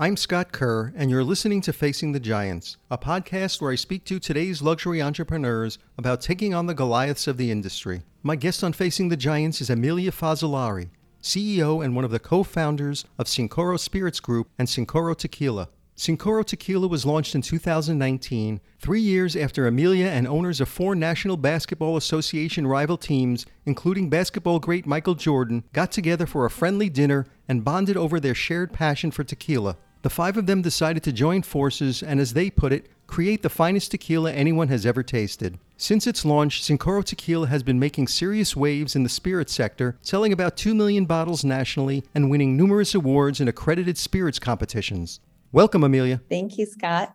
I'm Scott Kerr, and you're listening to Facing the Giants, a podcast where I speak to today's luxury entrepreneurs about taking on the Goliaths of the industry. My guest on Facing the Giants is Emilia Fazzalari, CEO and one of the co founders of Cincoro Spirits Group and Cincoro Tequila. Cincoro Tequila was launched in 2019, three years after Emilia and owners of four National Basketball Association rival teams, including basketball great Michael Jordan, got together for a friendly dinner and bonded over their shared passion for tequila. The five of them decided to join forces and, as they put it, create the finest tequila anyone has ever tasted. Since its launch, Cincoro Tequila has been making serious waves in the spirit sector, selling about 2 million bottles nationally and winning numerous awards in accredited spirits competitions. Welcome, Emilia. Thank you, Scott.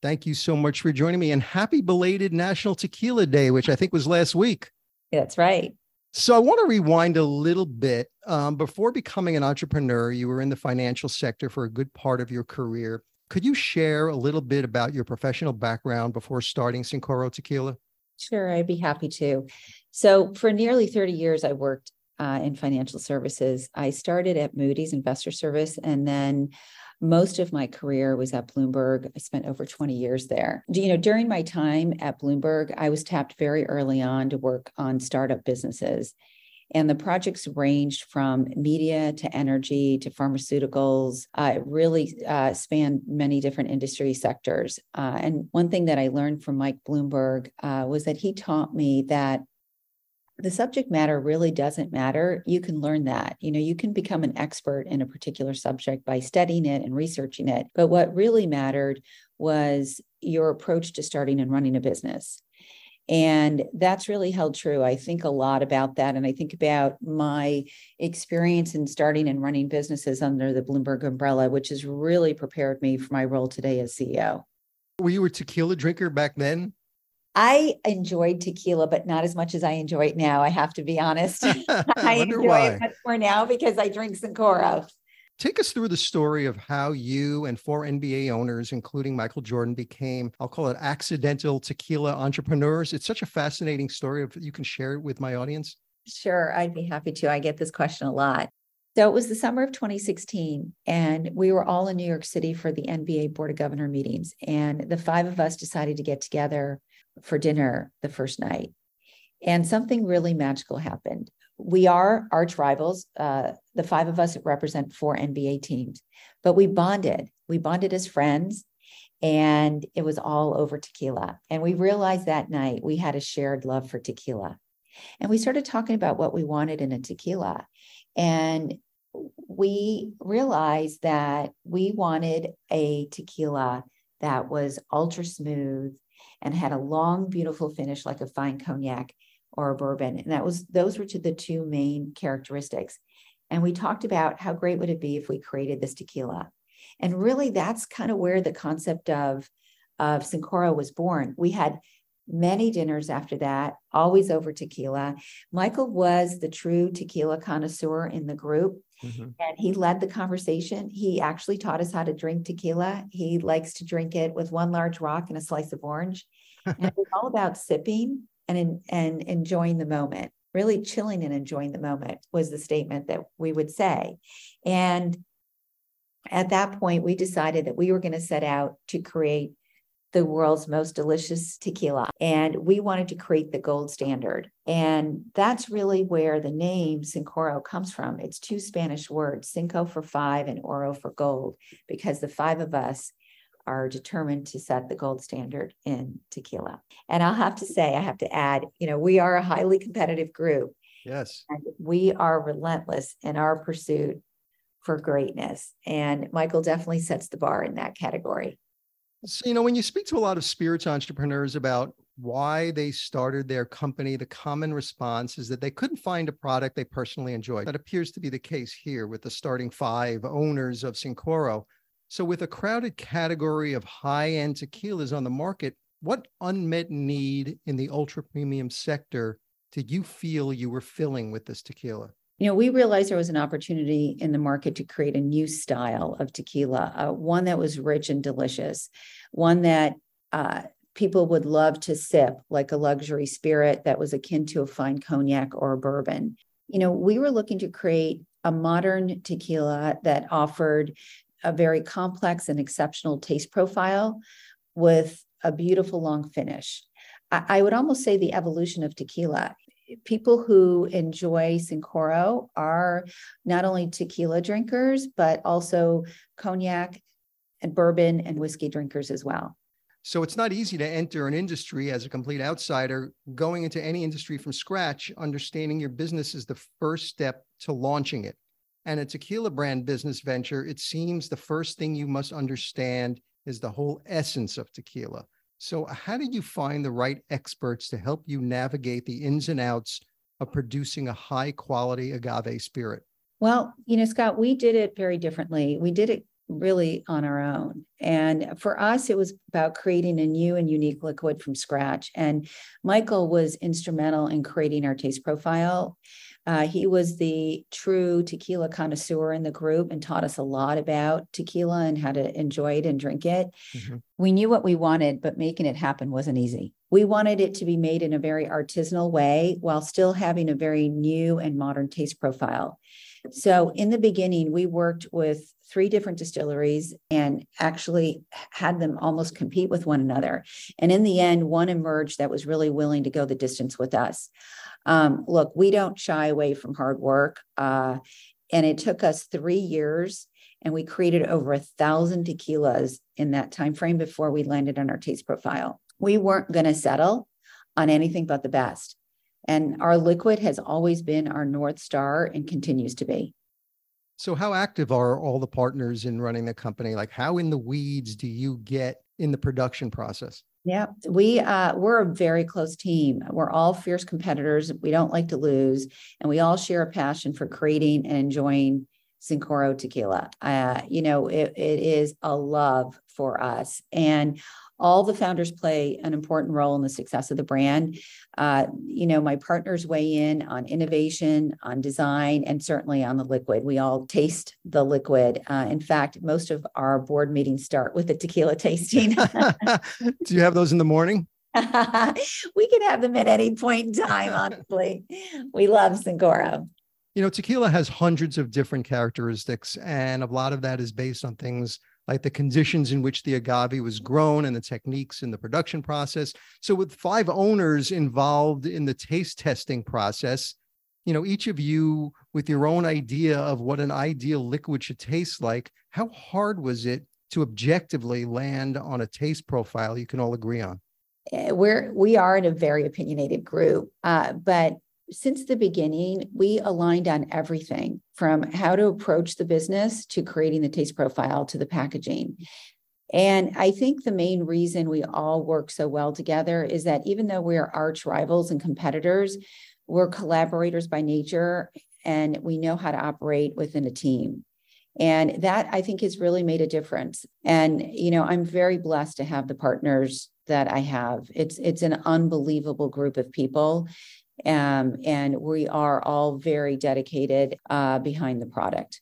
Thank you so much for joining me and happy belated National Tequila Day, which I think was last week. That's right. So I want to rewind a little bit. Um, before becoming an entrepreneur, you were in the financial sector for a good part of your career. Could you share a little bit about your professional background before starting Cincoro Tequila? Sure, I'd be happy to. So, for nearly 30 years, I worked uh, in financial services. I started at Moody's Investor Service and then most of my career was at Bloomberg. I spent over 20 years there. You know, during my time at Bloomberg, I was tapped very early on to work on startup businesses. And the projects ranged from media to energy to pharmaceuticals. Uh, it really uh, spanned many different industry sectors. Uh, and one thing that I learned from Mike Bloomberg uh, was that he taught me that the subject matter really doesn't matter. You can learn that. You know, you can become an expert in a particular subject by studying it and researching it. But what really mattered was your approach to starting and running a business. And that's really held true. I think a lot about that. And I think about my experience in starting and running businesses under the Bloomberg umbrella, which has really prepared me for my role today as CEO. Were you a tequila drinker back then? I enjoyed tequila, but not as much as I enjoy it now. I have to be honest. I, I enjoy why. it much more now because I drink Cincoro. Take us through the story of how you and four NBA owners, including Michael Jordan, became, I'll call it accidental tequila entrepreneurs. It's such a fascinating story. If you can share it with my audience. Sure, I'd be happy to. I get this question a lot. So it was the summer of 2016, and we were all in New York City for the NBA Board of Governor meetings. And the five of us decided to get together for dinner the first night. And something really magical happened. We are arch rivals. Uh, the five of us represent four NBA teams, but we bonded. We bonded as friends, and it was all over tequila. And we realized that night we had a shared love for tequila. And we started talking about what we wanted in a tequila. And we realized that we wanted a tequila that was ultra smooth and had a long, beautiful finish like a fine cognac or a bourbon. And that was those were to the two main characteristics. And we talked about how great would it be if we created this tequila. And really that's kind of where the concept of of Cincoro was born. We had many dinners after that, always over tequila. Michael was the true tequila connoisseur in the group. Mm-hmm. And he led the conversation. He actually taught us how to drink tequila. He likes to drink it with one large rock and a slice of orange. and it was all about sipping and, and enjoying the moment. Really chilling and enjoying the moment was the statement that we would say. And at that point, we decided that we were going to set out to create the world's most delicious tequila. And we wanted to create the gold standard. And that's really where the name Cincoro comes from. It's two Spanish words, cinco for five and oro for gold, because the five of us are determined to set the gold standard in tequila. And I'll have to say, I have to add, you know, we are a highly competitive group. Yes. And we are relentless in our pursuit for greatness. And Michael definitely sets the bar in that category. So, you know, when you speak to a lot of spirits entrepreneurs about why they started their company, the common response is that they couldn't find a product they personally enjoyed. That appears to be the case here with the starting five owners of Cincoro. So, with a crowded category of high end tequilas on the market, what unmet need in the ultra premium sector did you feel you were filling with this tequila? You know, we realized there was an opportunity in the market to create a new style of tequila, uh, one that was rich and delicious, one that uh, people would love to sip, like a luxury spirit that was akin to a fine cognac or a bourbon. You know, we were looking to create a modern tequila that offered a very complex and exceptional taste profile with a beautiful long finish. I, I would almost say the evolution of tequila. People who enjoy Cincoro are not only tequila drinkers, but also cognac and bourbon and whiskey drinkers as well. So it's not easy to enter an industry as a complete outsider. Going into any industry from scratch, understanding your business is the first step to launching it. And a tequila brand business venture, it seems the first thing you must understand is the whole essence of tequila. So, how do you find the right experts to help you navigate the ins and outs of producing a high quality agave spirit? Well, you know, Scott, we did it very differently. We did it really on our own. And for us, it was about creating a new and unique liquid from scratch. And Michael was instrumental in creating our taste profile. Uh, he was the true tequila connoisseur in the group and taught us a lot about tequila and how to enjoy it and drink it. Mm-hmm. We knew what we wanted, but making it happen wasn't easy. We wanted it to be made in a very artisanal way while still having a very new and modern taste profile. So, in the beginning, we worked with three different distilleries and actually had them almost compete with one another. And in the end, one emerged that was really willing to go the distance with us. Um, look, we don't shy away from hard work. Uh, and it took us three years and we created over a thousand tequilas in that time frame before we landed on our taste profile. We weren't going to settle on anything but the best. And our liquid has always been our North Star and continues to be. So, how active are all the partners in running the company? Like, how in the weeds do you get in the production process? Yeah, we uh, we're a very close team. We're all fierce competitors. We don't like to lose, and we all share a passion for creating and enjoying Cincoro tequila. Uh, you know, it, it is a love for us, and all the founders play an important role in the success of the brand. Uh, you know, my partners weigh in on innovation, on design, and certainly on the liquid. We all taste the liquid. Uh, in fact, most of our board meetings start with a tequila tasting. Do you have those in the morning? we can have them at any point in time, honestly. we love Cincoro. You know, tequila has hundreds of different characteristics, and a lot of that is based on things like the conditions in which the agave was grown and the techniques in the production process. So, with five owners involved in the taste testing process, you know, each of you with your own idea of what an ideal liquid should taste like, how hard was it to objectively land on a taste profile you can all agree on? Eh, we're we are in a very opinionated group, uh, but since the beginning, we aligned on everything from how to approach the business to creating the taste profile to the packaging. And I think the main reason we all work so well together is that even though we're arch rivals and competitors, we're collaborators by nature and we know how to operate within a team. And that I think has really made a difference. And, you know, I'm very blessed to have the partners that I have. It's it's an unbelievable group of people um, and we are all very dedicated uh, behind the product.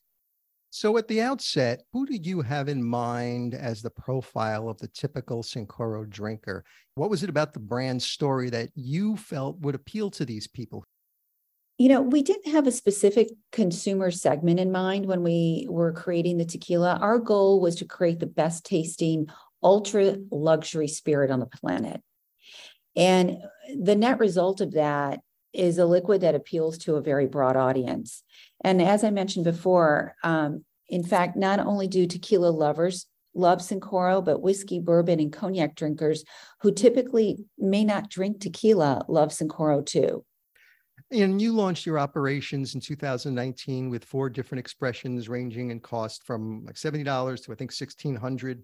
So, at the outset, who did you have in mind as the profile of the typical Cincoro drinker? What was it about the brand story that you felt would appeal to these people? You know, we didn't have a specific consumer segment in mind when we were creating the tequila. Our goal was to create the best tasting, ultra luxury spirit on the planet. And the net result of that is a liquid that appeals to a very broad audience. And as I mentioned before, um, in fact, not only do tequila lovers love Cincoro, but whiskey, bourbon, and cognac drinkers who typically may not drink tequila love Cincoro too. And you launched your operations in 2019 with four different expressions ranging in cost from like $70 to I think 1600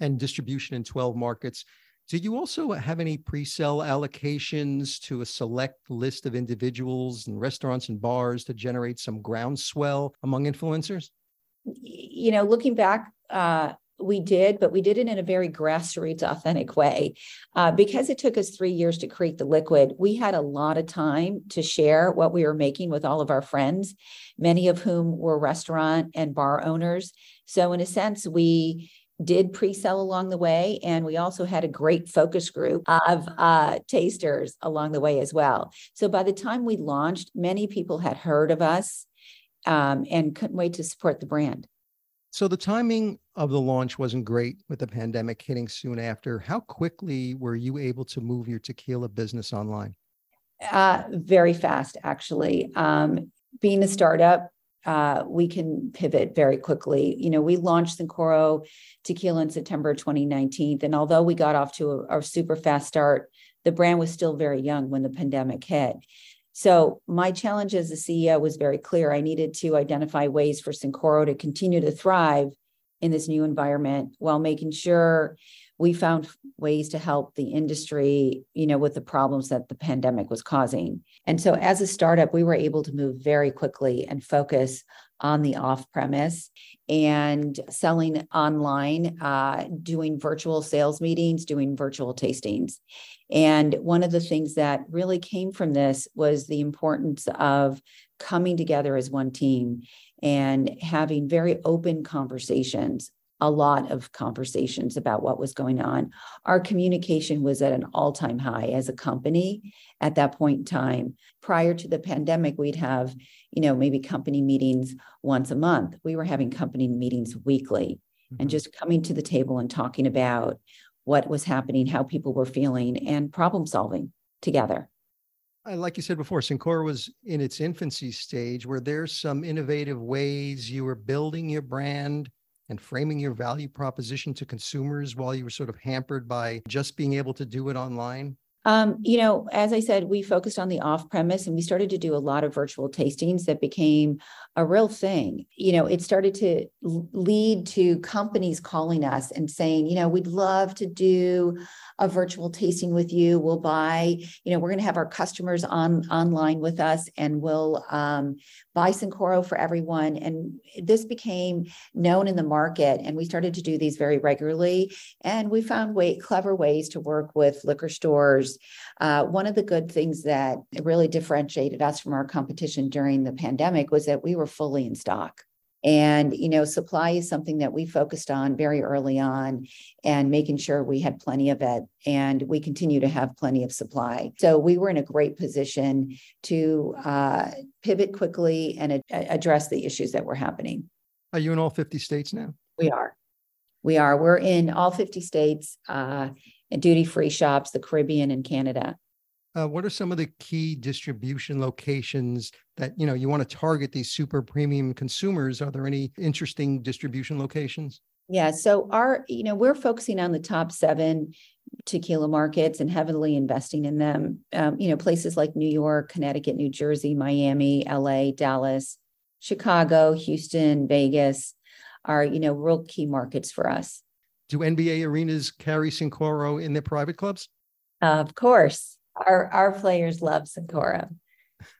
and distribution in 12 markets. Do you also have any pre-sale allocations to a select list of individuals and restaurants and bars to generate some groundswell among influencers? You know, looking back, uh, we did, but we did it in a very grassroots, authentic way. Uh, because it took us three years to create the liquid, we had a lot of time to share what we were making with all of our friends, many of whom were restaurant and bar owners. So, in a sense, we did pre-sell along the way and we also had a great focus group of uh, tasters along the way as well so by the time we launched many people had heard of us um, and couldn't wait to support the brand So the timing of the launch wasn't great with the pandemic hitting soon after. How quickly were you able to move your tequila business online? Uh, very fast, actually. Um, being a startup, uh, we can pivot very quickly. You know, we launched Cincoro Tequila in September 2019, and although we got off to a, a super fast start, the brand was still very young when the pandemic hit. So my challenge as a CEO was very clear. I needed to identify ways for Cincoro to continue to thrive in this new environment while making sure we found ways to help the industry, you know, with the problems that the pandemic was causing. And so as a startup, we were able to move very quickly and focus on the off premise and selling online, uh, doing virtual sales meetings, doing virtual tastings. And one of the things that really came from this was the importance of coming together as one team and having very open conversations a lot of conversations about what was going on. Our communication was at an all time high as a company at that point in time. Prior to the pandemic, we'd have, you know, maybe company meetings once a month. We were having company meetings weekly mm-hmm. and just coming to the table and talking about what was happening, how people were feeling, and problem solving together. Like you said before, Cincoro was in its infancy stage. Were there some innovative ways you were building your brand and framing your value proposition to consumers while you were sort of hampered by just being able to do it online? Um, you know, as I said, we focused on the off premise and we started to do a lot of virtual tastings that became a real thing. You know, it started to lead to companies calling us and saying, you know, we'd love to do a virtual tasting with you. We'll buy, you know, we're going to have our customers on online with us and we'll um, buy Cincoro for everyone. And this became known in the market. And we started to do these very regularly. And we found way, clever ways to work with liquor stores. Uh, one of the good things that really differentiated us from our competition during the pandemic was that we were fully in stock. And, you know, supply is something that we focused on very early on and making sure we had plenty of it. And we continue to have plenty of supply. So we were in a great position to uh, pivot quickly and a- address the issues that were happening. Are you in all 50 states now? We are. We are. We're in all 50 states, uh, duty free shops, the Caribbean, and Canada. Uh, what are some of the key distribution locations that you know you want to target these super premium consumers? Are there any interesting distribution locations? Yeah, so our you know we're focusing on the top seven tequila markets and heavily investing in them. Um, you know, places like New York, Connecticut, New Jersey, Miami, LA, Dallas, Chicago, Houston, Vegas are you know real key markets for us. Do NBA arenas carry Cincoro in their private clubs? of course our our players love Cincoro.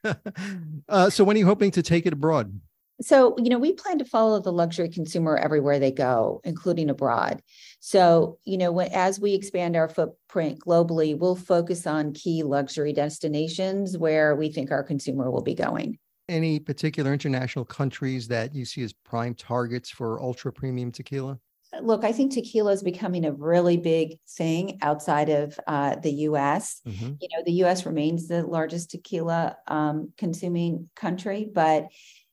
uh, so when are you hoping to take it abroad? So, you know, we plan to follow the luxury consumer everywhere they go, including abroad. So, you know, as we expand our footprint globally, we'll focus on key luxury destinations where we think our consumer will be going. Any particular international countries that you see as prime targets for ultra premium tequila? Look, I think tequila is becoming a really big thing outside of uh, the U.S. Mm-hmm. You know, the U.S. remains the largest tequila um, consuming country, but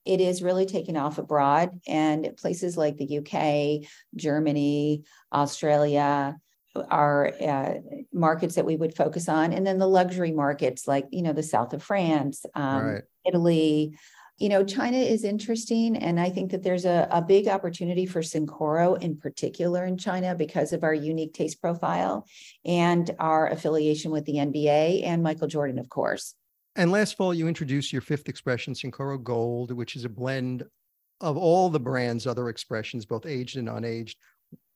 it is really taking off abroad, and places like the U.K., Germany, Australia are uh, markets that we would focus on, and then the luxury markets like you know the south of France, um, right. Italy you know, China is interesting. And I think that there's a, a big opportunity for Cincoro in particular in China because of our unique taste profile and our affiliation with the NBA and Michael Jordan, of course. And last fall, you introduced your fifth expression, Cincoro Gold, which is a blend of all the brand's other expressions, both aged and unaged.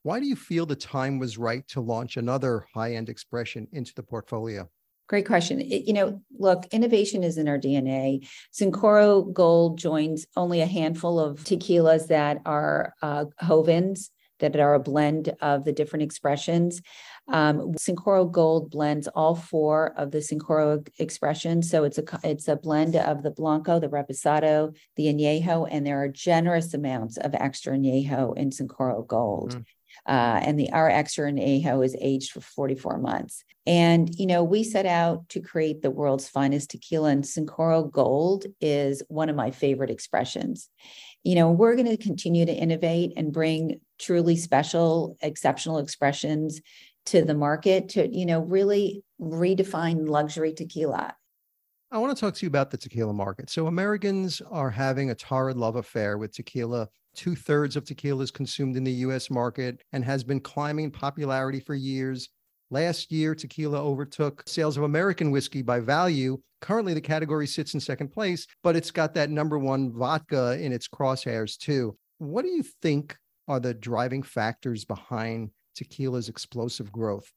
Why do you feel the time was right to launch another high end expression into the portfolio? Great question. It, you know, look, innovation is in our DNA. Cincoro Gold joins only a handful of tequilas that are uh, Jovens, that are a blend of the different expressions. Um, Cincoro Gold blends all four of the Cincoro expressions. So it's a it's a blend of the Blanco, the Reposado, the Añejo, and there are generous amounts of extra Añejo in Cincoro Gold. Mm. Uh, and the our extra Añejo is aged for 44 months. And, you know, we set out to create the world's finest tequila, and Cincoro Gold is one of my favorite expressions. You know, we're going to continue to innovate and bring truly special, exceptional expressions to the market to, you know, really redefine luxury tequila. I want to talk to you about the tequila market. So, Americans are having a torrid love affair with tequila. Two thirds of tequila is consumed in the US market and has been climbing popularity for years. Last year, tequila overtook sales of American whiskey by value. Currently, the category sits in second place, but it's got that number one vodka in its crosshairs, too. What do you think are the driving factors behind tequila's explosive growth?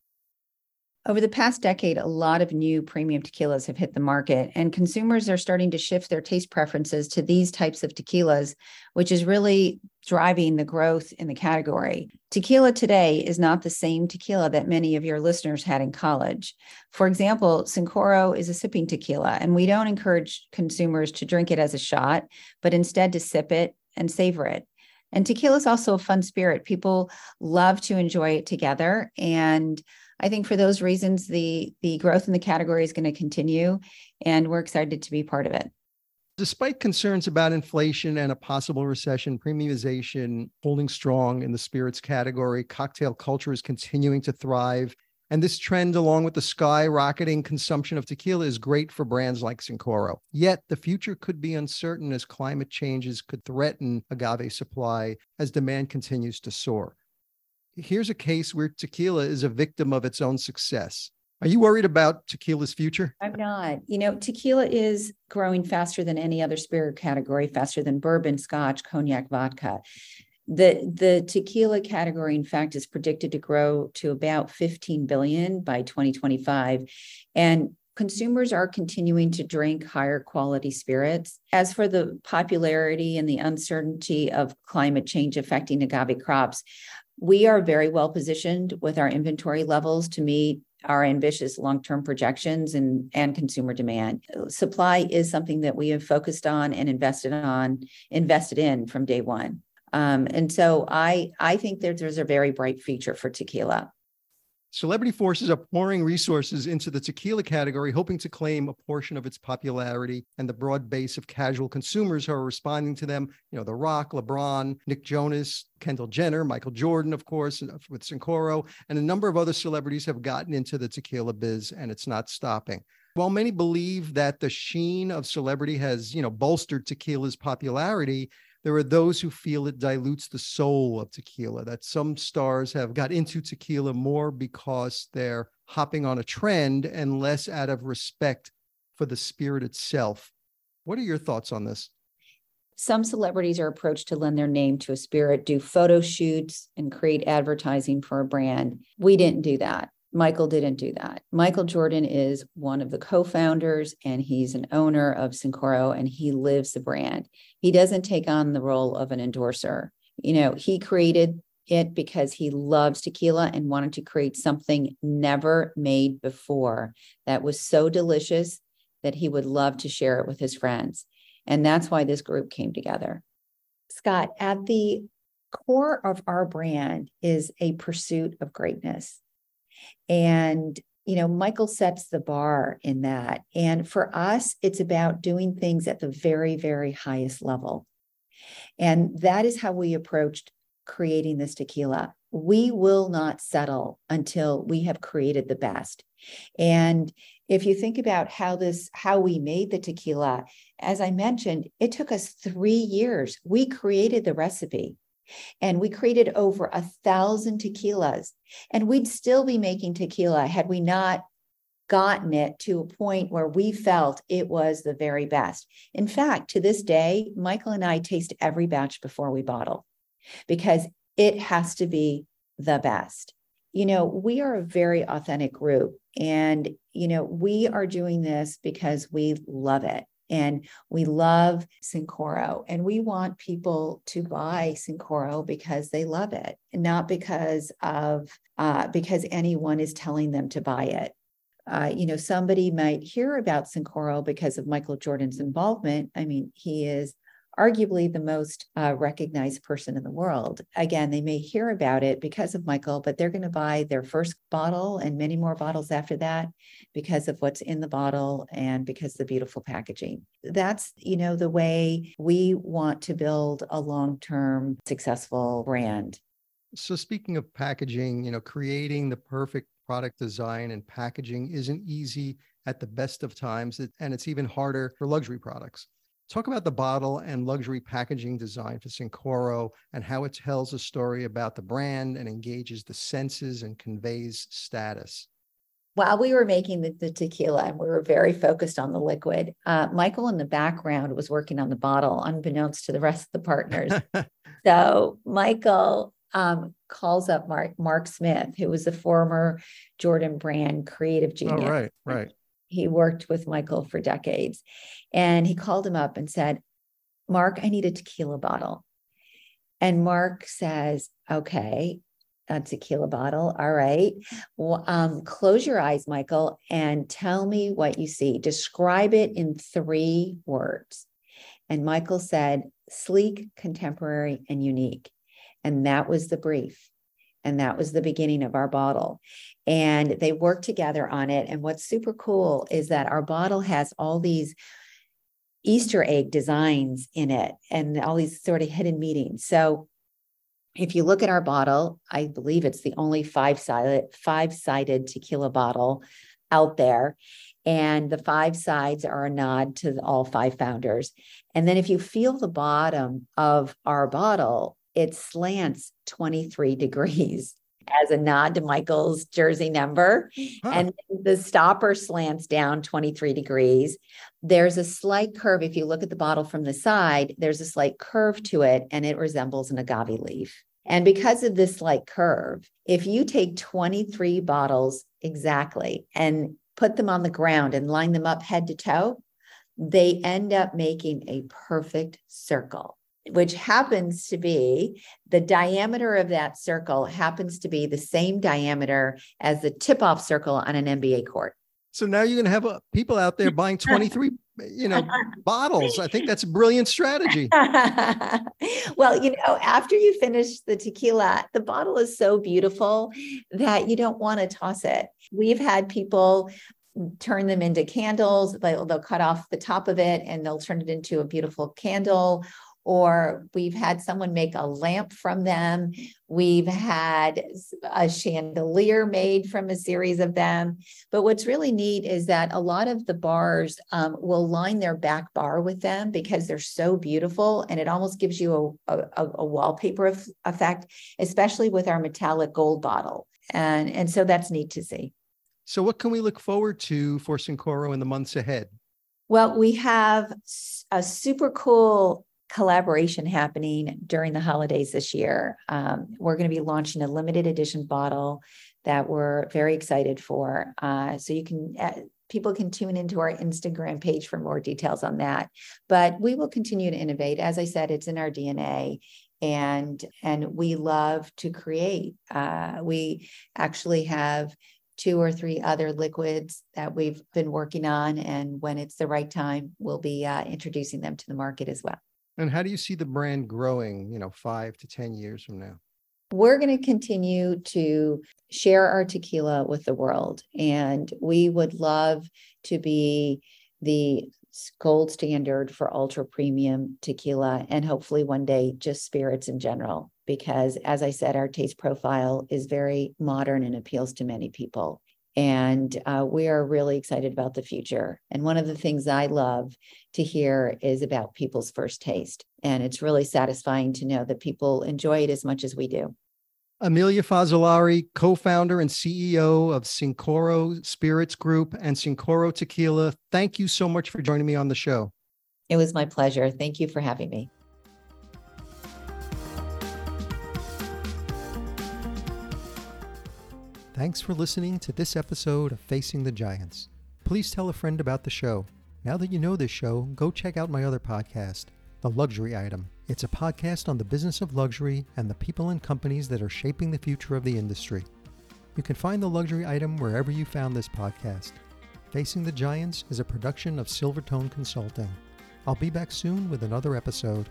Over the past decade, a lot of new premium tequilas have hit the market, and consumers are starting to shift their taste preferences to these types of tequilas, which is really driving the growth in the category. Tequila today is not the same tequila that many of your listeners had in college. For example, Cincoro is a sipping tequila, and we don't encourage consumers to drink it as a shot, but instead to sip it and savor it. And tequila is also a fun spirit. People love to enjoy it together. And I think for those reasons, the the growth in the category is going to continue, and we're excited to be part of it. Despite concerns about inflation and a possible recession, premiumization holding strong in the spirits category, cocktail culture is continuing to thrive. And this trend, along with the skyrocketing consumption of tequila, is great for brands like Cincoro. Yet the future could be uncertain as climate changes could threaten agave supply as demand continues to soar here's a case where tequila is a victim of its own success. Are you worried about tequila's future? I'm not. You know, tequila is growing faster than any other spirit category, faster than bourbon, scotch, cognac, vodka. The the tequila category, in fact, is predicted to grow to about 15 billion by 2025. And consumers are continuing to drink higher quality spirits. As for the popularity and the uncertainty of climate change affecting agave crops, we are very well positioned with our inventory levels to meet our ambitious long-term projections and, and consumer demand. Supply is something that we have focused on and invested on, invested in from day one. Um, and so I I think that there's a very bright future for tequila. Celebrity forces are pouring resources into the tequila category, hoping to claim a portion of its popularity and the broad base of casual consumers who are responding to them. You know, The Rock, LeBron, Nick Jonas, Kendall Jenner, Michael Jordan, of course, uh, with Cincoro, and a number of other celebrities have gotten into the tequila biz, and it's not stopping. While many believe that the sheen of celebrity has, you know, bolstered tequila's popularity, there are those who feel it dilutes the soul of tequila, that some stars have got into tequila more because they're hopping on a trend and less out of respect for the spirit itself. What are your thoughts on this? Some celebrities are approached to lend their name to a spirit, do photo shoots, and create advertising for a brand. We didn't do that. Michael didn't do that. Michael Jordan is one of the co founders and he's an owner of Cincoro and he lives the brand. He doesn't take on the role of an endorser. You know, he created it because he loves tequila and wanted to create something never made before that was so delicious that he would love to share it with his friends. And that's why this group came together. Scott, at the core of our brand is a pursuit of greatness. And, you know, Michael sets the bar in that. And for us, it's about doing things at the very, very highest level. And that is how we approached creating this tequila. We will not settle until we have created the best. And if you think about how this how we made the tequila as i mentioned it took us 3 years we created the recipe and we created over a thousand tequilas. And we'd still be making tequila had we not gotten it to a point where we felt it was the very best. In fact, to this day, Michael and I taste every batch before we bottle because it has to be the best. You know, we are a very authentic group and, you know, we are doing this because we love it. And we love Cincoro and we want people to buy Cincoro because they love it, not because of uh, because anyone is telling them to buy it. Uh, you know, somebody might hear about Cincoro because of Michael Jordan's involvement. I mean, he is arguably the most uh, recognized person in the world. Again, they may hear about it because of Michael, but they're going to buy their first bottle and many more bottles after that because of what's in the bottle and because the beautiful packaging. That's, you know, the way we want to build a long-term successful brand. So speaking of packaging, you know, creating the perfect product design and packaging isn't easy at the best of times, and it's even harder for luxury products. Talk about the bottle and luxury packaging design for Cincoro and how it tells a story about the brand and engages the senses and conveys status. While we were making the, the tequila and we were very focused on the liquid, uh, Michael in the background was working on the bottle, unbeknownst to the rest of the partners. so Michael um, calls up Mark Mark Smith, who was the former Jordan Brand creative oh, genius. Oh, right, right he worked with Michael for decades. And he called him up and said, Mark, I need a tequila bottle. And Mark says, Okay, a tequila bottle. All right. Well, um, close your eyes, Michael, and tell me what you see. Describe it in three words. And Michael said, sleek, contemporary, and unique. And that was the brief. And that was the beginning of our bottle. And they worked together on it. And what's super cool is that our bottle has all these Easter egg designs in it and all these sort of hidden meanings. So if you look at our bottle, I believe it's the only five sided five sided tequila bottle out there. And the five sides are a nod to all five founders. And then if you feel the bottom of our bottle, it slants 23 degrees as a nod to Michael's jersey number. Huh. And the stopper slants down 23 degrees. There's a slight curve. If you look at the bottle from the side, there's a slight curve to it, and it resembles an agave leaf. And because of this slight curve, if you take 23 bottles exactly and put them on the ground and line them up head to toe, they end up making a perfect circle which happens to be the diameter of that circle happens to be the same diameter as the tip off circle on an NBA court. So now you're going to have uh, people out there buying 23, you know, bottles. I think that's a brilliant strategy. well, you know, after you finish the tequila, the bottle is so beautiful that you don't want to toss it. We've had people turn them into candles. They'll, they'll cut off the top of it and they'll turn it into a beautiful candle or we've had someone make a lamp from them. We've had a chandelier made from a series of them. But what's really neat is that a lot of the bars um, will line their back bar with them because they're so beautiful and it almost gives you a, a, a wallpaper effect, especially with our metallic gold bottle. And, and so that's neat to see. So, what can we look forward to for Cincoro in the months ahead? Well, we have a super cool collaboration happening during the holidays this year. Um, we're going to be launching a limited edition bottle that we're very excited for. Uh, so you can. Uh, people can tune into our Instagram page for more details on that. But we will continue to innovate. As I said, it's in our DNA and and we love to create uh, we actually have two or three other liquids that we've been working on and when it's the right time we'll be uh, introducing them to the market as well and how do you see the brand growing, you know, five to 10 years from now? We're going to continue to share our tequila with the world. And we would love to be the gold standard for ultra premium tequila and hopefully one day just spirits in general. Because as I said, our taste profile is very modern and appeals to many people. And uh, we are really excited about the future. And one of the things I love to hear is about people's first taste. And it's really satisfying to know that people enjoy it as much as we do. Emilia Fazzalari, co founder and CEO of Cincoro Spirits Group and Cincoro Tequila, thank you so much for joining me on the show. It was my pleasure. Thank you for having me. Thanks for listening to this episode of Facing the Giants. Please tell a friend about the show. Now that you know this show, go check out my other podcast, The Luxury Item. It's a podcast on the business of luxury and the people and companies that are shaping the future of the industry. You can find The Luxury Item wherever you found this podcast. Facing the Giants is a production of Silvertone Consulting. I'll be back soon with another episode.